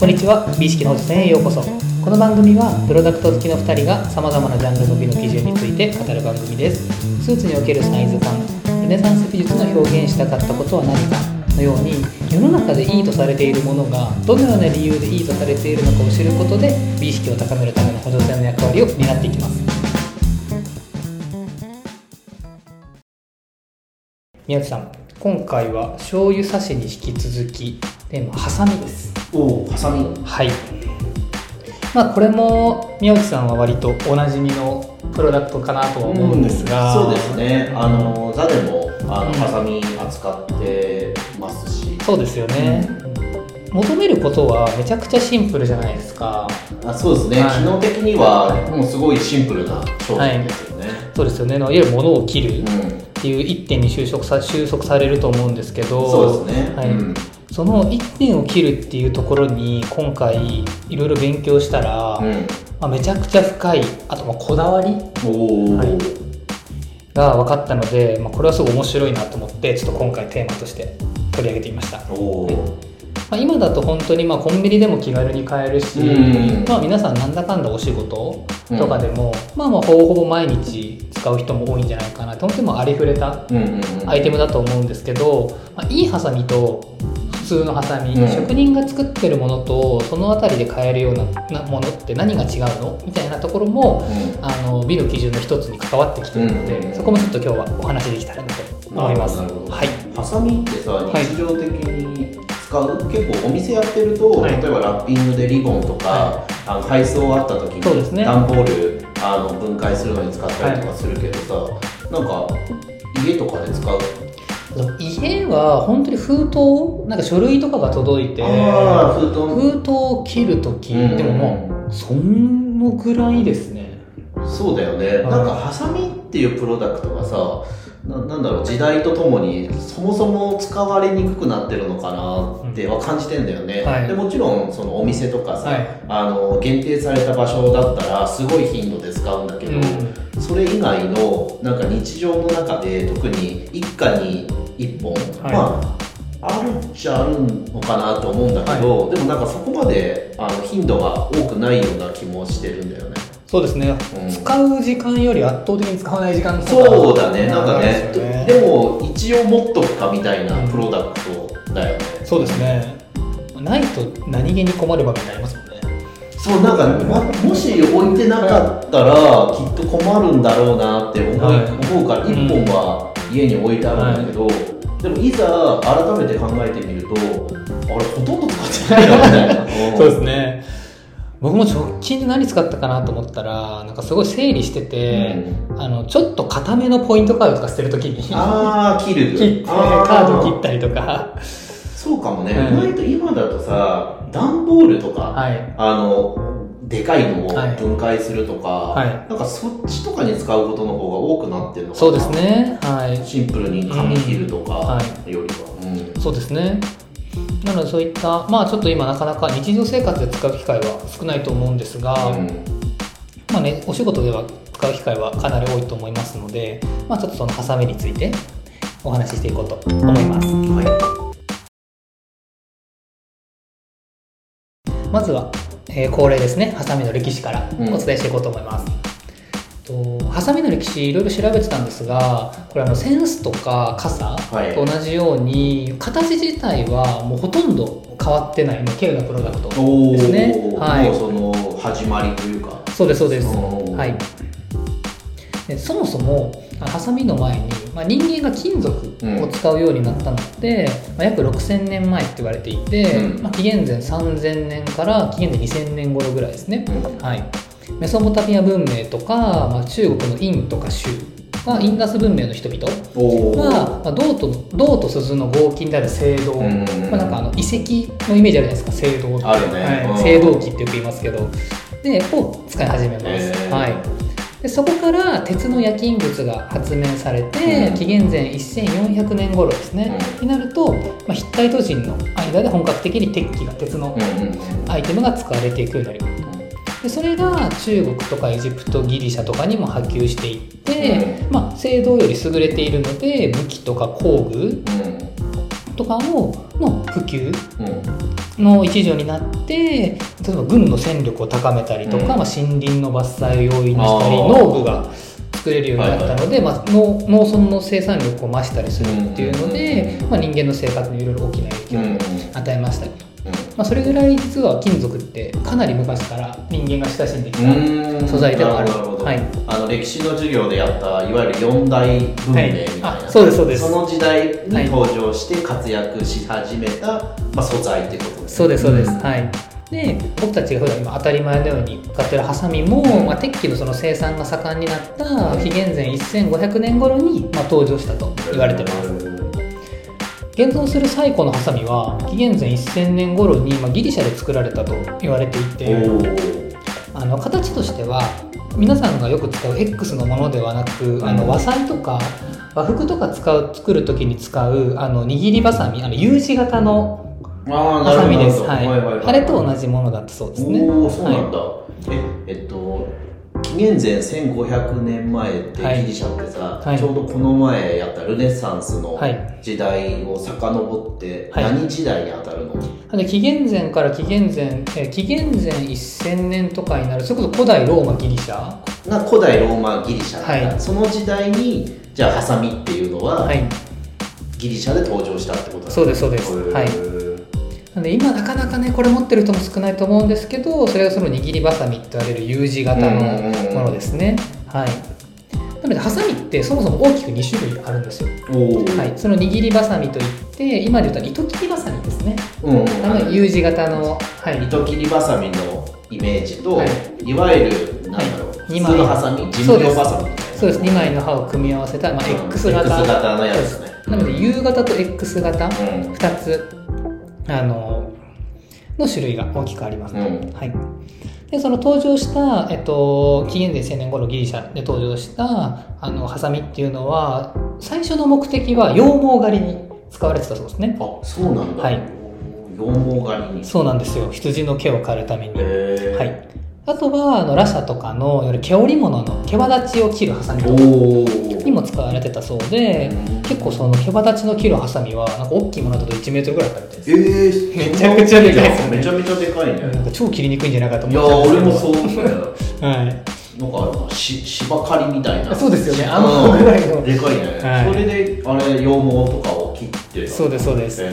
こんにちは。美意識の保持線へようこそ。この番組はプロダクト好きの2人がさまざまなジャンルの美の基準について語る番組です。スーツにおけるサイズ感ルネサンス美術の表現したかったことは何かのように世の中でいいとされているものがどのような理由でいいとされているのかを知ることで美意識を高めるための補助線の役割を担っていきます。宮内さん今回は醤油差しに引き続きテーマハサミです。おおハサミ。はい。まあこれも宮内さんは割とおなじみのプロダクトかなとは思うんですが、そうですね。あのザでもあの、うん。ハサミ扱ってますし。そうですよね、求めることはめちゃくちゃシンプルじゃないですか。あそうですね、はい。機能的にはもうすごいシンプルな商品ですよね、そうですよね。いわゆる物を切るうん。っていう一点に収束さ収束されると思うんですけど。そうですね、はい。うんその一点を切るっていうところに今回いろいろ勉強したら、うん。まあ、めちゃくちゃ深いあとまあこだわりはい。が分かったので、まあ、これはすごい面白いなと思ってちょっと今回テーマとして取り上げてみました、まあ、今だと本当にまあコンビニでも気軽に買えるし、うん。まあ、皆さんなんだかんだお仕事とかでも、まあまあほぼほぼ毎日使う人も多いんじゃないかなと。本当にもうありふれたうんうんうん。アイテムだと思うんですけど、まあ、いいハサミと普通のハサミ、うん。職人が作ってるものとその辺りで買えるようななものって何が違うの？みたいなところもうん。あの美の基準の一つに関わってきているので、うん。そこもちょっと今日はお話できたらなと思います。はい、ハサミってさい。日常的に使う、結構お店やってると、はい。例えばラッピングでリボンとか、はあの配送あった時そうですね。に段ボールあの分解するのに使ったりとかするけどさ、なんか家とかで使う？家は本当に封筒なんか書類とかが届いてああ封筒。封筒を切る時、うん。でももうそのぐらいですね。そうだよね、はい。なんかハサミっていうプロダクトがさななんだろう時代とともにそもそも使われにくくなってるのかなっては感じてんだよね、はい。でもちろんそのお店とかさ、はい。あの限定された場所だったらすごい頻度で使うんだけど、うん。それ以外のなんか日常の中で特に一家に一本、はい。まああるっちゃあるのかなと思うんだけど、でもなんかそこまであの頻度が多くないような気もしてるんだよね。そうですね、うん。使う時間より圧倒的に使わない時間の方がそうだね。なんかねねでも一応持っとくかみたいなプロダクトだよね、そうですね。ないと何気に困る場面になりますもんね。そうなんかまもし置いてなかったらきっと困るんだろうなって思い、はい。思うから一本は家に置いてあるんだけど、でもいざ改めて考えてみるとあれほとんど使ってないよみたいなそうですね。僕も直近で何使ったかなと思ったらなんかすごい整理してて、あのちょっと固めのポイントカードとか捨てるときにああ切る。切ってカあー。ド切ったりとか。そうかもね、うん意外と今だとさ段ボールとか、はい。あのでかいのをはい。分解するとか、はい。なんかそっちとかに使うことの方が多くなってるのかな。そうですね。はい。シンプルに紙切るとかよりは、うん。そうですね。なのでそういったまあちょっと今なかなか日常生活で使う機会は少ないと思うんですが、うん。まあね、お仕事では使う機会はかなり多いと思いますので、まあ、ちょっとそのハサミについてお話ししていこうと思います。はまずは、えー恒例ですね、ハサミの歴史からうん。お伝えしていこうと思います。とハサミの歴史いろいろ調べてたんですがこれあのセンスとか傘はい。と同じように形自体はもうほとんど変わってない、まあ、軽のプロダクトですね。はい。もうその始まりというか。そうですそうです。はい。でそもそもあハサミの前に、まあ、人間が金属を使うようになったのって、まあ、約6000年前って言われていて、うん。まあ、紀元前3000年から紀元前2000年頃ぐらいですね、うん。はい、メソポタミア文明とか、まあ、中国の殷とか州、まあ、インダス文明の人々は、まあ、銅と銅と鈴の合金である青銅、うん。まあ、なんかあの遺跡のイメージあるじゃないですか青銅って。ね。はい、うん。青銅器ってよく言いますけど。でを使い始めます、はい、でそこから鉄の冶金物が発明されて、うん。紀元前1400年頃ですね、になると、まあ、ヒッタイト人の間で本格的に鉄器が鉄のうんうんうん。アイテムが使われていくようになります。でそれが中国とかエジプトギリシャとかにも波及していって、まあ、青銅より優れているので武器とか工具うんとかをの普及うん。の一助になって例えば軍の戦力を高めたりとか、うん。まあ、森林の伐採を容易にしたり農具が作れるようになったので、まあ、農農村の生産力を増したりするっていうので、まあ、人間の生活にいろいろ大きな影響を与えましたまあ、それぐらい実は金属ってかなり昔から人間が親しんできた、うん。素材ではある。はい。あの歴史の授業でやったいわゆる四大文明みたいな、はい。あそうですそうです。その時代に登場して活躍し始めた、まあ、素材ってことですそうですそうです、ん。はい。で僕たちが普段今当たり前のように使ってるハサミも、まあ、鉄器のその生産が盛んになった紀元前1500年頃に、まあ、登場したと言われてます現存する最古のハサミは紀元前1000年頃に、まあ、ギリシャで作られたと言われていおてー。あの形としては皆さんがよく使う X のものではなくあの和裁とか和服とか使う作る時に使うあの握りばさみあの U 字型のハサミです、はい。あれと同じものだったそうですね。そうなんはだ、ええっと紀元前1500年前ってはい。ギリシャってさ、はい。ちょうどこの前やったルネサンスのはい。時代を遡ってはい。何時代に当たるの、いで紀元前から紀元前、えー紀元前1000年とかになる。それこそ古代ローマギリシャ？が古代ローマギリシャはい。その時代にじゃあハサミっていうのは、はい。ギリシャで登場したってことだそうですそうです。はいなんで今なかなかねこれ持ってる人も少ないと思うんですけどそれがその握りばさみって言われる U 字型のものですね。はい。なのでハサミってそもそも大きく2種類あるんですよ。はい。その握りばさみといって今で言うと糸切りばさみですね。うんうんあの U 字型のはい。糸切りばさみのイメージと、はい。い、わゆるなんだろう、はい普通のハサミ人形ばさみそうです。2枚の刃を組み合わせた、まあ、うん。X 型 X 型のやつですなので U 型と X 型。うん。2つあのの種類が大きくあります、うん。はい、でその登場した、えっと、紀元前1000年頃ギリシャで登場したあのハサミっていうのは最初の目的は羊毛狩りに使われてたそうですね。あそうなんだ、はい。羊毛狩りに。そうなんですよ。羊の毛を刈るために、はい、あとはあのラシャとかのいわゆる毛織物の毛羽立ちを切るハサミにも使われてたそうで結構その毛羽立ちの切るハサミはなんか大きいものだと1メートルぐらいあったみたいですえー、めちゃくちゃでかいですよね。めちゃめちゃでかいね、なんか超切りにくいんじゃないかといや思っちゃうん俺もそう思ったよ。はい。なんかあるなし芝刈りみたいな。そうですよね。あのぐらいの。でかいね、はい。それであれ羊毛とかを切ってた。そうですそうです。へ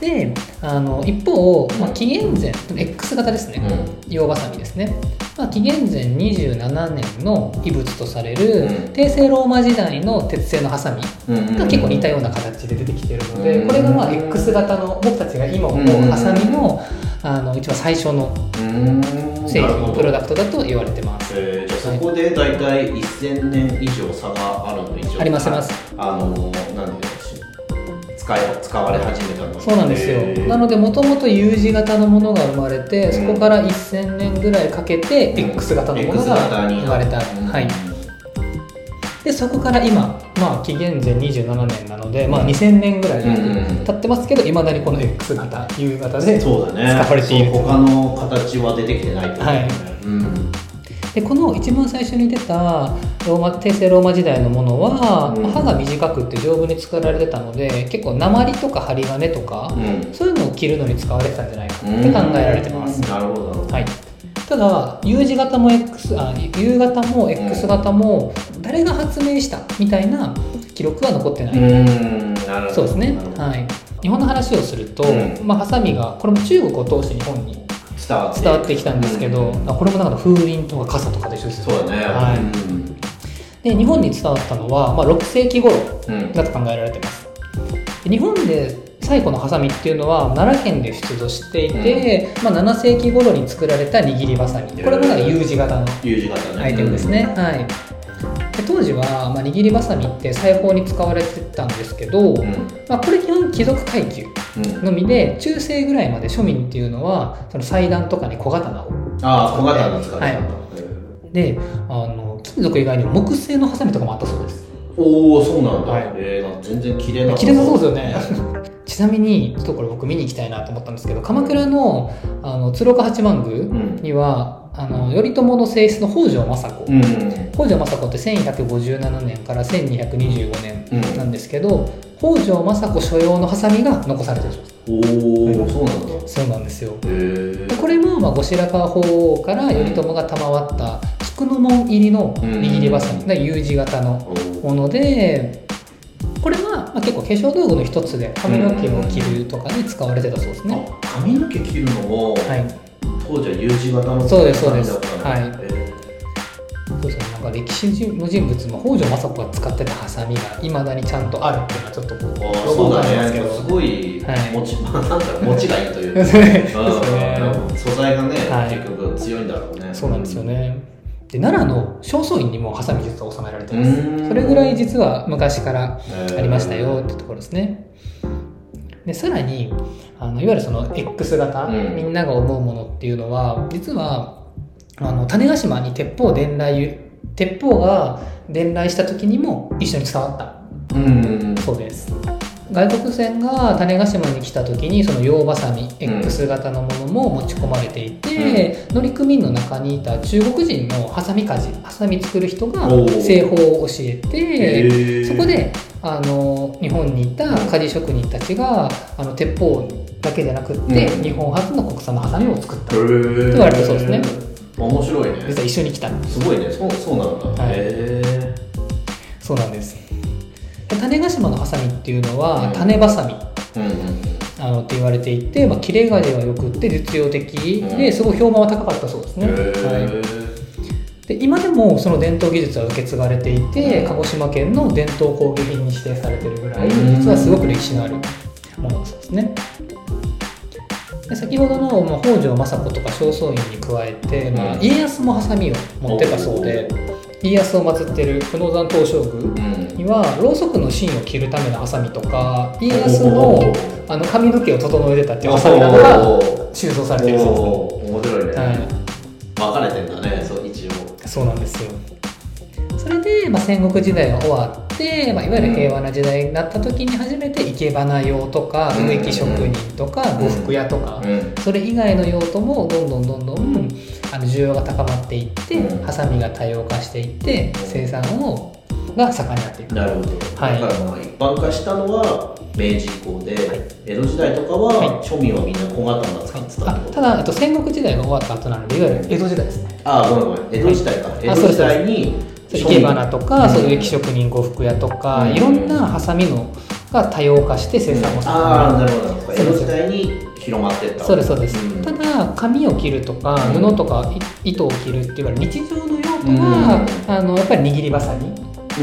であの一方、まあ、紀元前 X 型ですね、うん。洋バサミですね、まあ、紀元前27年の遺物とされる、うん。帝政ローマ時代の鉄製のハサミーが結構似たような形で出てきているので、うんこれがまあ X 型の僕たちが今思うハサミのあの一番最初のうん。製品プロダクトだと言われてます。えーじゃあそこで大体1000年以上差があるの以上ありますあります。あのなんで使い使われ始めたの？そうなんですよ、なのでもともと U 字型のものが生まれて、うん。そこから1000年ぐらいかけて X 型のものが生まれた、うんはい。でそこから今、まあ、紀元前27年なので、まあ、2000年ぐらいうん経ってますけどいまだにこの X 型 U 型でそうだね。使われている。そう他の形は出てきてないとだよねうん。でこの一番最初に出たローマ帝政ローマ時代のものは、うん。まあ刃が短くて丈夫に作られてたので結構鉛とか針金とか、うん。そういうのを切るのに使われてたんじゃないかって考えられてます、なるほど。はい、ただ U 字型も X あ U 型も X 型も誰が発明したみたいな記録は残ってない、うん。なるほど。そうですね。はい。日本の話をすると、うん。まあ、ハサミがこれも中国を通して日本に伝わってきたんですけど、うん。これもなんか風鈴とか傘とかと一緒ですそうだね。はい。うんで日本に伝わったのは、まあ、6世紀頃うん。だと考えられてます。で日本で最古のハサミっていうのは奈良県で出土していて、まあ、7世紀頃に作られた握りばさみこれもなんか U 字型のアイテムですね、はい。で当時は、まあ、握りばさみって裁縫に使われてたんですけど、うん。まあ、これ基本貴族階級うん。のみで中世ぐらいまで庶民っていうのはその祭壇とかに小刀をああ小型の使い方。はい。であの金属以外にも木製のハサミとかもあったそうです。おおそうなんだ、はい。えー全然綺麗な綺麗なそうですよね。ちなみにちょっとこれ僕見に行きたいなと思ったんですけど鎌倉のあの鶴岡八幡宮には、あの頼朝の正室の北条政子、うん。北条政子って1157年から1225うん。年なんですけど、北条政子所用のハサミが残されてるんです。おおそうなんだ。そうなんですよ。これもまあ後白河法皇から頼朝が賜った菊の門入りの握りばさみが U 字型のものでこれはまあ結構化粧道具の一つで髪の毛を切るとかに使われてたそうですね、あ髪の毛切るのも、はい。当時は U 字型のそうですそうです。はい。へそうですねなんか歴史の人物も北条政子が使ってたハサミがいまだにちゃんとあるっていうのはちょっとこうそうだね。すごいはい持ち、ま あなんだろう持ちがいいというか。ね。うん。素材がね、はい。結局強いんだろうね。そうなんですよねで奈良の正倉院にもハサミ実は収められてます。それぐらい実は昔からありましたよってところですね。でさらにあのいわゆるその X 型、うん。みんなが思うものっていうのは実はあの種子島に鉄砲伝来鉄砲が伝来した時にも一緒に伝わったうん。そうです外国船が種子島に来た時にその洋バサミうん。X 型のものも持ち込まれていて、乗組員の中にいた中国人のハサミ鍛冶ハサミ作る人が製法を教えてそこであの日本にいた鍛冶職人たちがあの鉄砲だけじゃなくって、うん。日本初の国産のハサミを作った。へー。言われてそうですね。面白いね。実は一緒に来た。すごいね。そうそうなんだ、はい。へえそうなんです。で種子島のハサミっていうのは、うん。種バサミ。うんうんあのって言われていて、まあ、切れ味はよくって実用的。うん。ですごい評判は高かったそうですね、へはい、えで今でもその伝統技術は受け継がれていて、うん。鹿児島県の伝統工芸品に指定されてるぐらいうん。実はすごく歴史のあるものですね。で先ほどの、まあ、北条政子とか正倉院に加えて、まあ、うん。家康もハサミを持ってたそうで家康を祀ってる久能山東照宮うん。にはろうそくの芯を切るためのハサミとか家康のあの髪の毛を整えてたっていうハサミなどが収蔵されてるそうおー面白いね、はい、分かれてんだねそう一応。そうなんですよ。それで、まあ、戦国時代が終わって、まあ、いわゆる平和な時代になった時に初めて生け花用とかうん。植木職人とか呉服屋とかうん。それ以外の用途もどんどんどんどんあの需要が高まっていってうん。ハサミが多様化していって生産をが盛んになっていく。なるほど、はい。だからまあ一般化したのは明治以降で、はい。江戸時代とかは、はい。庶民はみんな小刀使ってたあってこと？ただ、えっと、戦国時代が終わった後なのでいわゆる江戸時代ですね。ああごめんごめん。江戸時代か、江戸時代に生け花とか、うん。そういう植木職人呉服屋とか、うん。いろんなハサミのが多様化して生産も盛んにああなるほど。江戸時代に広まってったそうですそうです、ん。ただ紙を切るとかうん。布とかい糸を切るっていわゆる日常の用途は、あのやっぱり握りばさみい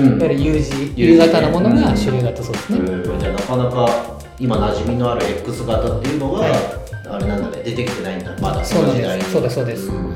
うん。わゆる U 字 U 型のものがうん。主流だったそうですね、えーじゃあなかなか今馴染みのある X 型っていうのは、はい。あれなんだね出てきてないんだ。まだそうですそうですそうです。ん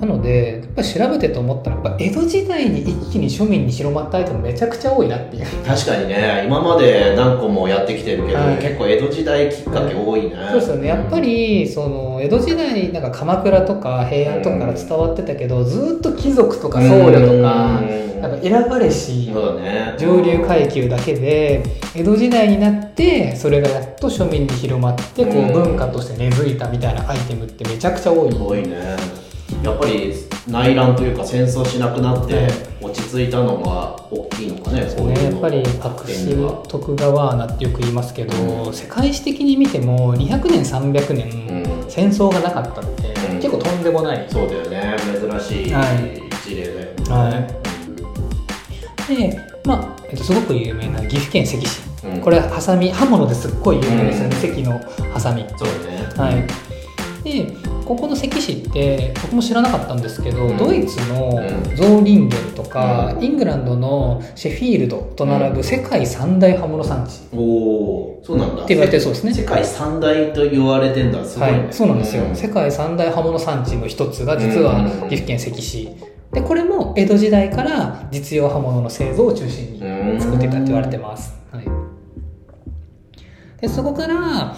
なのでやっぱり調べてと思ったらやっぱ江戸時代に一気に庶民に広まったアイテムめちゃくちゃ多いなっていう。確かにね。今まで何個もやってきてるけど、はい。結構江戸時代きっかけ多いね、そうですよね。やっぱりその江戸時代なんか鎌倉とか平安とかから伝わってたけど、ずっと貴族とか僧侶とかうん。なんか選ばれしね。上流階級だけで江戸時代になってそれがやっと庶民に広まってこうん。う文化として根付いたみたいなアイテムってめちゃくちゃ多い。多いねやっぱり内乱というか戦争しなくなってはい。落ち着いたのが大きいのかねこういうのねやっぱり白紙徳川穴ってよく言いますけど、うん。世界史的に見ても200年300年、うん。戦争がなかったって、うん。結構とんでもない。そうだよね。珍しいはい。事例だよね、はい。でまあ、えっと、すごく有名な岐阜県関市、うん。これハサミ刃物ですっごい有名ですよね、うん。関のハサミ。そうね。はい。でここの関市って僕も知らなかったんですけど、うん。ドイツのうんゾーリンゲンとか、うん。イングランドのシェフィールドと並ぶ世界三大刃物産地、おおそうなんだ。って言われてるそうですね。世界三大と言われてんだ。すごいね、はい、そうなんですよ、ん。世界三大刃物産地の一つが実はうん。岐阜県関市。でこれも江戸時代から実用刃物の製造を中心に作っていたって言われてます、はい、でそこから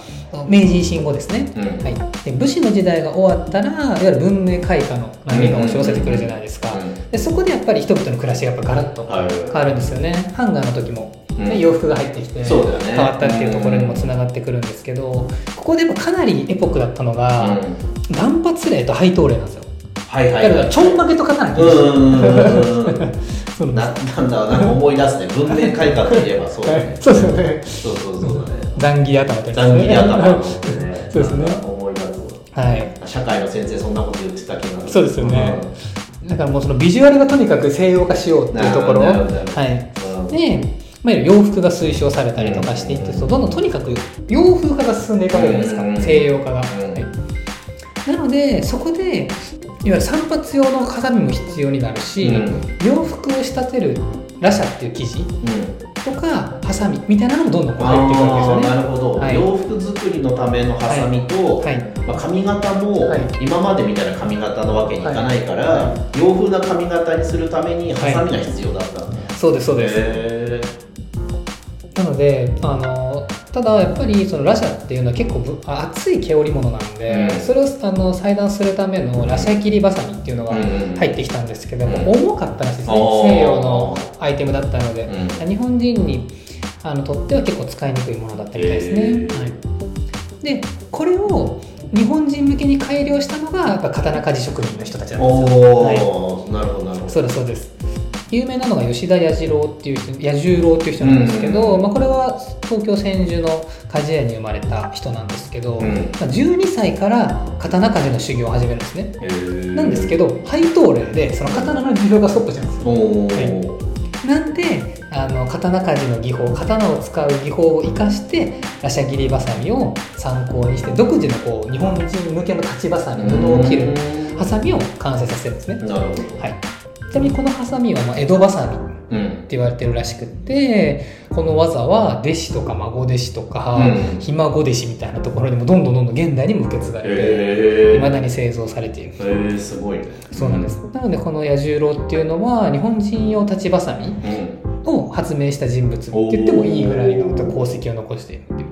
明治維新後ですね、うん。はい、で武士の時代が終わったらいわゆる文明開化の波が押し寄せてくるじゃないですか、うん。でそこでやっぱり人々の暮らしがやっぱガラッとはい。変わるんですよね。ハンガーの時も、ねうん。洋服が入ってきて変わったっていうところにもつながってくるんですけどここでかなりエポックだったのが、うん。断髪令と配当令なんですよはいはい。だからちょんまげと刀禁うん止うんうんうん そうななんだなんか思い出すね。文明開化といえばそうだね。そうですよね。そうそうそうだね。残儀頭と残儀頭のってね。そうですね。思い出す。はい。社会の先生そんなこと言ってた気がする。そうですよね。だからもうそのビジュアルがとにかく西洋化しようっていうところ。はい。うん。で、まあ、洋服が推奨されたりとかしていってそうどんどんとにかく洋風化が進んでいくわけじゃないですか。うん。西洋化が、なのでそこでいわゆる散髪用の鏡も必要になるし、うん。洋服を仕立てるラシャっていう生地うん。とかハサミみたいなのもどんどんこう入ってくるわけですよあーなねるほど、はい。洋服作りのためのハサミと、はい。まあ、髪型もはい。今までみたいな髪型のわけにいかないから、洋風な髪型にするためにハサミが必要だったんだ、そうですそうです。へなのであのただやっぱりそのラシャっていうのは結構ぶあ厚い毛織物なんで、うん。それをあの裁断するためのラシャ切りバサミっていうのがうん入ってきたんですけども、うん。重かったらしいですね西洋のアイテムだったので、うん日本人にあのとっては結構使いにくいものだったみたいですね、はい、でこれを日本人向けに改良したのがやっぱ刀鍛冶職人の人たちなんですよ。はい。なるほどなるほど。そうですそうです有名なのが吉田彌十郎っていう人彌十郎っていう人なんですけど、うん。まあ、これは東京千住の鍛冶屋に生まれた人なんですけど、うん。まあ、12歳から刀鍛冶の修行を始めるんですね。へー。なんですけど配当令でその刀の需要がストップしちゃうんですよなんであの刀鍛冶の技法刀を使う技法を生かしてラシャ切りバサミを参考にして独自のこう日本人向けの立ちバサミ布を切るハサミを完成させるんですね、なるほど、はい、ちなみにこのハサミはまあ江戸バサミってうん。言われてるらしくってこの技は弟子とか孫弟子とか、うん。ひ孫弟子みたいなところにもどんどんどんどん現代にも受け継がれていまだに製造されている。へえすごいね。そうなんです。なのでこの彌十郎っていうのは日本人用立ちバサミうん。を発明した人物って言ってもいいぐらいの功績を残しているっていう。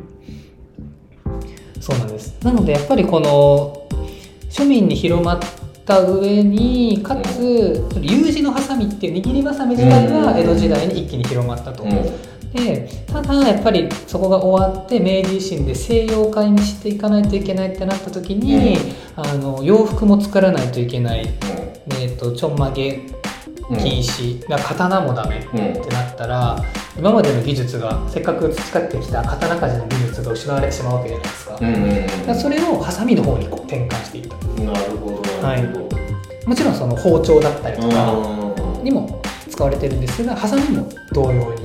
そうなんです。なのでやっぱりこの庶民に広まった上にかつ U 字のハサミっていう握りバサミ自体が江戸時代に一気に広まったと、うん。でただやっぱりそこが終わって明治維新で西洋化にしていかないといけないってなった時に、あの洋服も作らないといけない、えー、とちょんまげうん禁止、だから刀もダメうんってなったら今までの技術がせっかく培ってきた刀鍛冶の技術が失われてしまうわけじゃないですか,、うんうんうんそれをハサミの方にこう転換していった。なるほど。なるほど、もちろんその包丁だったりとかうんにも使われてるんですがハサミも同様に。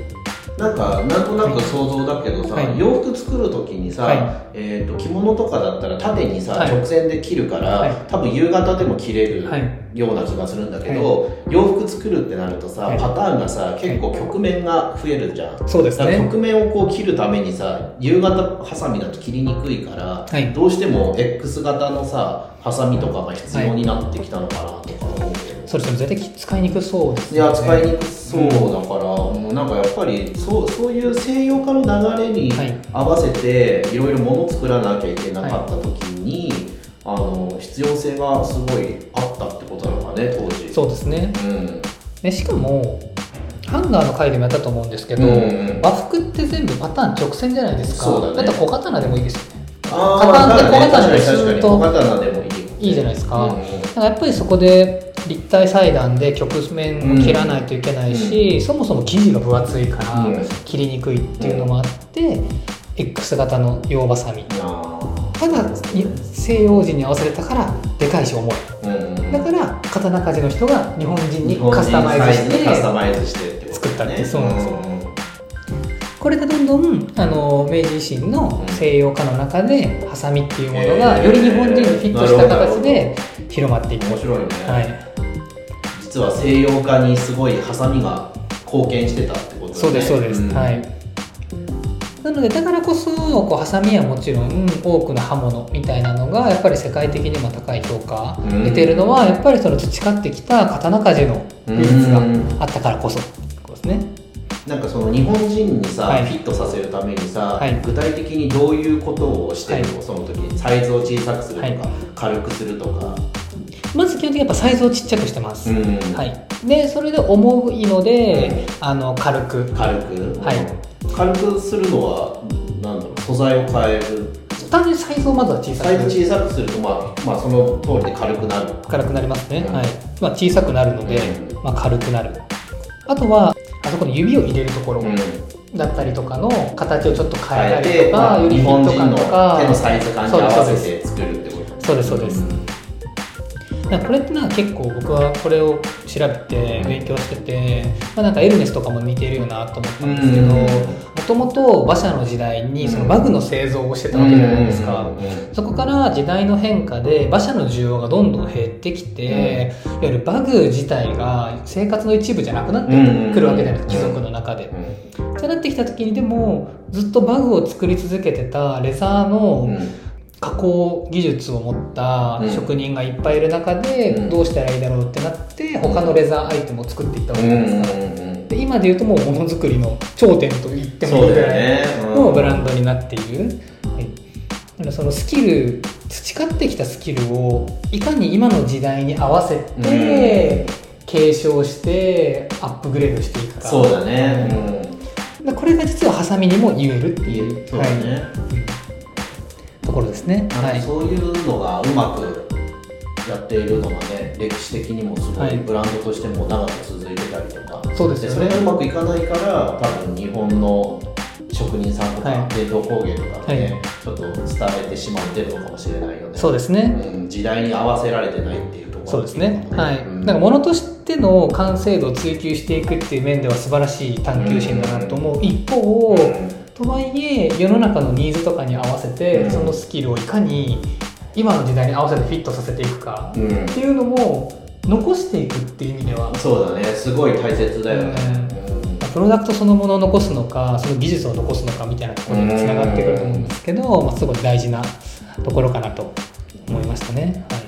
なんかなんとなく想像だけどさ、はい。洋服作る時にさ、はえー、と着物とかだったら縦にさ、はい。直線で切るから、はい。多分夕方でも着れる。はいような気がするんだけど、洋服作るってなるとさ、はい。パターンがさ結構曲面が増えるじゃん、そうですね。曲面をこう切るためにさ夕方ハサミだと切りにくいから、はい。どうしても X 型のさハサミとかが必要になってきたのかなとか思うけど、そうですね。絶対使いにくそうですいや使いにくそうだから、もうなんかやっぱりそうそういう西洋化の流れにはい。合わせていろいろもの作らなきゃいけなかった時に、あの必要性がすごいあったってことなのかね当時。そうですね。うん。でしかもハンガーの回でもやったと思うんですけど、うんうん。和服って全部パターン直線じゃないですか。そうだね。ったら小刀でもいいですよね。あパターンってまあ小刀です確かに確かに。ると小刀でもいいいいじゃないですか。うんうん。だからやっぱりそこで立体裁断で曲面を切らないといけないし、そもそも生地が分厚いからうん。切りにくいっていうのもあって、X 型の洋バサミ。あただに西洋人に合わせてたからでかいし重い。ーうん。うんだから刀鍛冶の人が日本人にカスタマイズしサイズにカスタてマイズして作ったってねそうなんですよ。ん。これがどんどんあの明治維新の西洋化の中でハサミっていうものがより日本人にフィットした形で広まっていく。面白いね、はい。実は西洋化にすごいハサミが貢献してたってことだね。そうですそうです、ん。はいなのでだからこそこうハサミはもちろん多くの刃物みたいなのがやっぱり世界的にも高い評価。をうん。得てるのはやっぱりその培ってきた刀鍛冶の技術があったからこそ。ですね。なんかその日本人にさ、はい。フィットさせるためにさ、はい。具体的にどういうことをしてるの、はその時にサイズを小さくするとか、はい。軽くするとか、まず基本的にやっぱサイズをちっちゃくしてます、うん。はい、でそれで重いので、あの軽く。軽く、はい軽くするのはなんだろう？素材を変える？単純にサイズをまずは小さくサイズ小さくすると、まあ、まあその通りで軽くなる。軽くなりますね、うん。はい。まあ、小さくなるので、うまあ、軽くなる。あとはあそこに指を入れるところうん。だったりとかの形をちょっと変えたりとか、まあ、より日本人のフィット感とか手のサイズ感に合わせて作るってこと。そうですそうです。だからこれってなんか結構僕はこれを調べて勉強してて、まあ、なんかエルメスとかも似てるよなと思ったんですけどうん。もともと馬車の時代にそのバグの製造をしてたわけじゃないですか。そこから時代の変化で馬車の需要がどんどん減ってきて、いわゆるバグ自体が生活の一部じゃなくなってくるわけじゃないですか、貴族の中で。うんってなってきた時にでもずっとバグを作り続けてたレザーのうん加工技術を持った職人がいっぱいいる中でうん。どうしたらいいだろうってなって他のレザーアイテムを作っていったわけじゃないですか。うんで今で言うともうものづくりの頂点と言ってもいいぐらいね。のブランドになっている、はい、だからそのスキル培ってきたスキルをいかに今の時代に合わせて継承してアップグレードしていくか。そうだね、うん。これが実はハサミにも言えるっていう、そうだね、はいところですね。はい。そういうのがうまくやっているのがね歴史的にもすごはい。いブランドとしても長く続いてたりとか、そうですよね。それがうまくいかないから多分日本の職人さんとか、はい。伝統工芸とかね、はい。ちょっと伝えてしまってるのかもしれないよねそうですね、うん、時代に合わせられてないっていうところ。そうですね、はい、うんなんか物としての完成度を追求していくっていう面では素晴らしい探求心だなと思う。一方、とはいえ世の中のニーズとかに合わせて、うん。そのスキルをいかに今の時代に合わせてフィットさせていくかうん、うんっていうのも残していくっていう意味ではそうだね。すごい大切だよね、うん。プロダクトそのものを残すのかその技術を残すのかみたいなところにつながってくると思うんですけど、まあ、すごい大事なところかなと思いましたね。はい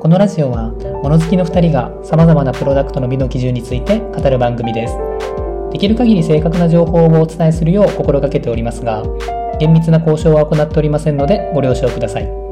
このラジオは物好きの2人がさまざまなプロダクトの美の基準について語る番組です。できる限り正確な情報をお伝えするよう心がけておりますが厳密な交渉は行っておりませんのでご了承ください。